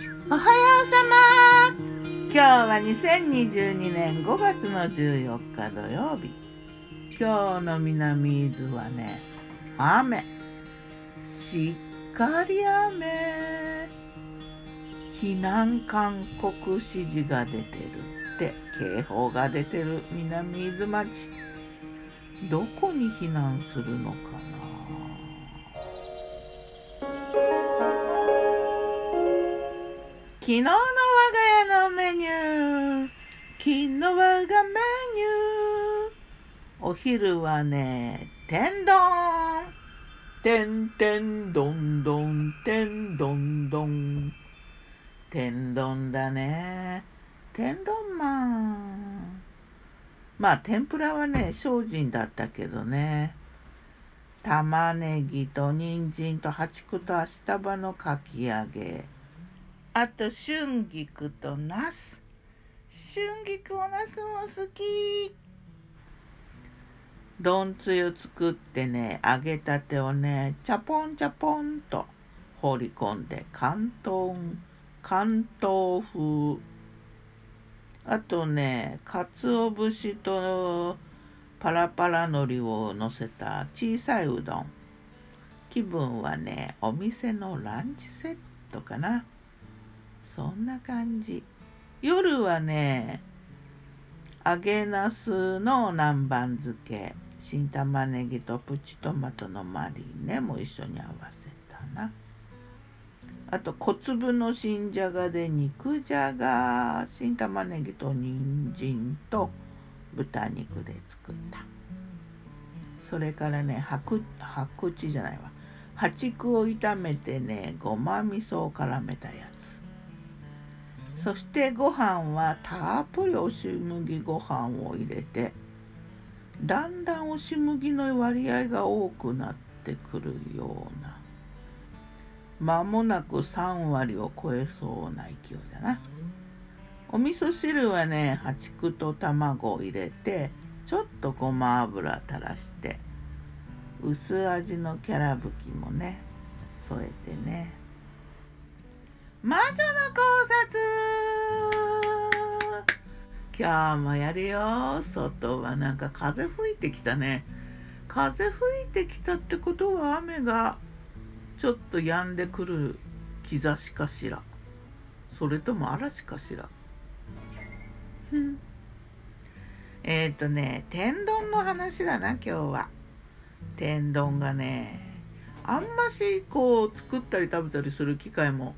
おはようさま。今日は2022年5月の14日土曜日。今日の南伊豆はね雨。しっかり雨。避難勧告指示が出てるって警報が出てる南伊豆町。どこに避難するのかな。昨日の我が家のメニュー。昨日我がメニュー。お昼はね天丼。天天丼丼天丼丼。天丼だね。天丼マンまあ天ぷらはね精進だったけどね。玉ねぎと人参と八九とアシタバのかき揚げあと春菊とナス。春菊おナスも好き。丼つゆ作ってね揚げたてをねチャポンチャポンと放り込んで関東関東風。あとね鰹節とパラパラ海苔をのせた小さいうどん。気分はねお店のランチセットかな。そんな感じ。夜はね揚げなすの南蛮漬け新玉ねぎとプチトマトのマリネも一緒に合わせたな。あと小粒の新じゃがで肉じゃが新玉ねぎと人参と豚肉で作った。それからね白白地じゃないわ。八九を炒めてねごま味噌を絡めたやつ。そしてご飯はたっぷり押し麦ご飯を入れてだんだん押し麦の割合が多くなってくるような間もなく3割を超えそうな勢いだな。お味噌汁はね八九と卵を入れてちょっとごま油垂らして薄味のキャラ吹きもね添えてね。魔女の考察今日もやるよ。外はなんか風吹いてきたね。風吹いてきたってことは雨がちょっと止んでくる兆しかしら。それとも嵐かしら。えっとね天丼の話だな今日は。天丼がねあんましこう作ったり食べたりする機会も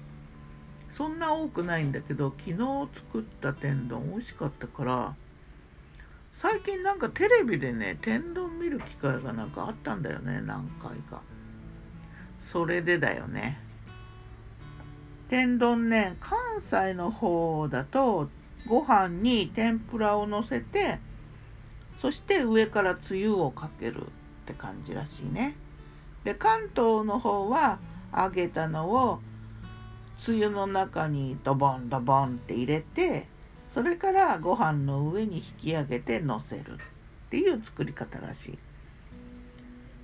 そんな多くないんだけど昨日作った天丼美味しかったから最近なんかテレビでね天丼見る機会がなんかあったんだよね何回か。それでだよね。天丼ね関西の方だとご飯に天ぷらをのせてそして上からつゆをかけるって感じらしいね。で関東の方は揚げたのをつゆの中にドボンドボンって入れてそれからご飯の上に引き上げてのせるっていう作り方らしい。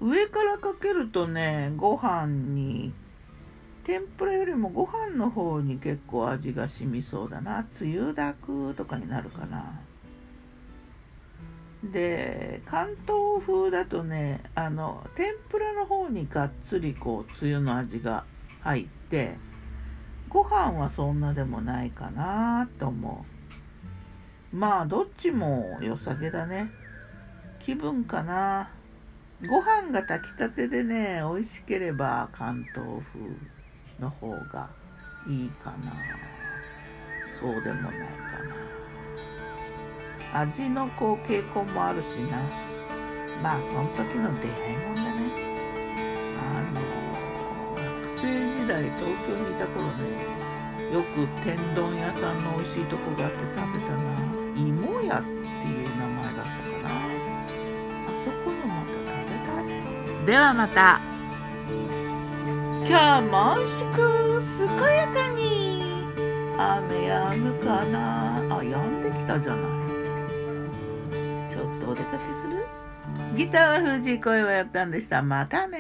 上からかけるとねご飯に天ぷらよりもご飯の方に結構味が染みそうだな。つゆだくとかになるかな。で関東風だとねあの天ぷらの方にがっつりこうつゆの味が入ってご飯はそんなでもないかなと思う。まあどっちも良さげだね。気分かな。ご飯が炊きたてでね美味しければ関東風の方がいいかな。そうでもないかな。味のこう傾向もあるしな。まあその時の出会いもね。代東京にいた頃ねよく天丼屋さんの美味しいとこがあって食べたな芋屋っていう名前だったかな。あそこのまた食べたいではまた今日も美味しく健やかに雨やむかな。あ止んできたじゃない。ちょっとお出かけする？ギターは藤井声をやったんでした。またね。